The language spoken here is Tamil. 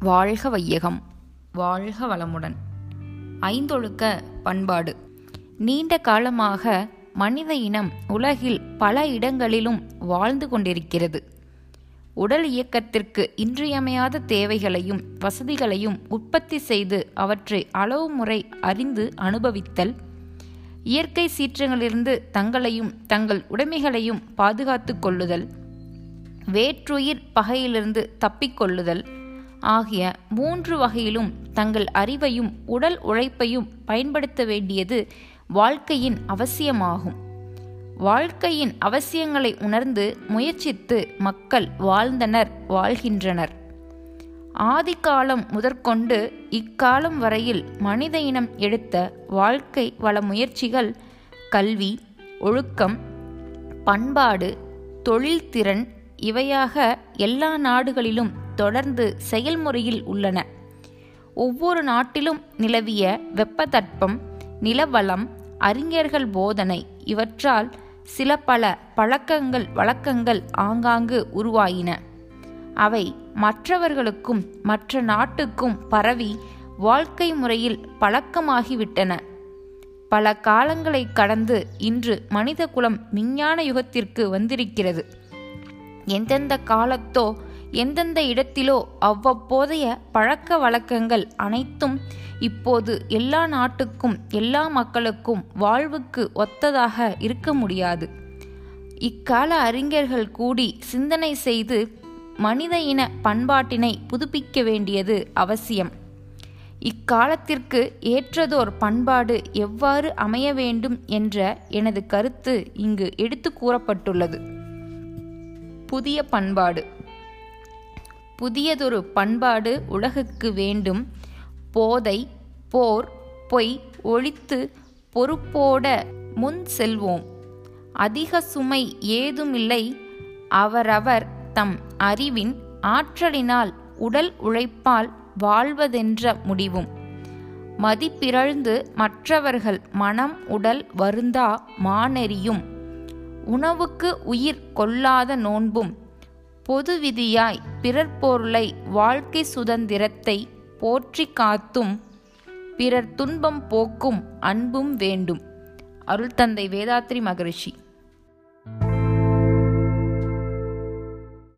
வாழ்க வையகம். வாழ்க வளமுடன். ஐந்தொழுக்க பண்பாடு. நீண்ட காலமாக மனித இனம் உலகில் பல இடங்களிலும் வாழ்ந்து கொண்டிருக்கிறது. உடல் இயக்கத்திற்கு இன்றியமையாத தேவைகளையும் வசதிகளையும் உற்பத்தி செய்து அவற்றை அளவு முறை அறிந்து அனுபவித்தல் இயற்கை சீற்றங்களிலிருந்து தங்களையும் தங்கள் உடைமைகளையும் பாதுகாத்து கொள்ளுதல் வேற்றுயிர் பகையிலிருந்து தப்பிக்கொள்ளுதல் ஆகிய மூன்று வகையிலும் தங்கள் அறிவையும் உடல் உழைப்பையும் பயன்படுத்த வேண்டியது வாழ்க்கையின் அவசியமாகும். வாழ்க்கையின் அவசியங்களை உணர்ந்து முயற்சித்து மக்கள் வாழ்ந்தனர் வாழ்கின்றனர். ஆதிகாலம் முதற்கொண்டு இக்காலம் வரையில் மனித இனம் எடுத்த வாழ்க்கை வள முயற்சிகள் கல்வி ஒழுக்கம் பண்பாடு தொழில்திறன் இவையாக எல்லா நாடுகளிலும் தொடர்ந்து செயல்முறையில் உள்ளன. ஒவ்வொரு நாட்டிலும் நிலவிய வெப்பத்தட்பம் நிலவளம் அறிஞர்கள் போதனை இவற்றால் சில பல பழக்கங்கள் வழக்கங்கள் ஆங்காங்கு உருவாயின. அவை மற்றவர்களுக்கும் மற்ற நாட்டுக்கும் பரவி வாழ்க்கை முறையில் பழக்கமாகிவிட்டன. பல காலங்களை கடந்து இன்று மனித குலம் விஞ்ஞான யுகத்திற்கு வந்திருக்கிறது. எந்தெந்த காலத்தோ எந்தெந்த இடத்திலோ அவ்வப்போதைய பழக்க வழக்கங்கள் அனைத்தும் இப்போது எல்லா நாட்டுக்கும் எல்லா மக்களுக்கும் வாழ்வுக்கு ஒத்ததாக இருக்க முடியாது. இக்கால அறிஞர்கள் கூடி சிந்தனை செய்து மனித இன பண்பாட்டினை புதுப்பிக்க வேண்டியது அவசியம். இக்காலத்திற்கு ஏற்றதோர் பண்பாடு எவ்வாறு அமைய வேண்டும் என்ற எனது கருத்து இங்கு எடுத்து கூறப்பட்டுள்ளது. புதிய பண்பாடு. புதியதொரு பண்பாடு உலகுக்கு வேண்டும். போதை போர் பொய் ஒழித்து பொறுப்போட முன் செல்வோம். அதிக சுமை ஏதுமில்லை. அவரவர் தம் அறிவின் ஆற்றலினால் உடல் உழைப்பால் வாழ்வதென்ற முடிவும். மதிப்பிறழ்ந்து மற்றவர்கள் மனம் உடல் வருந்தா மானெறியும். உணவுக்கு உயிர் கொள்ளாத நோன்பும் பொது விதியாய் பிறர் பொருளை வாழ்க்கை சுதந்திரத்தை போற்றி காத்தும் பிறர் துன்பம் போக்கும் அன்பும் வேண்டும். அருள் தந்தை வேதாத்ரி மகரிஷி.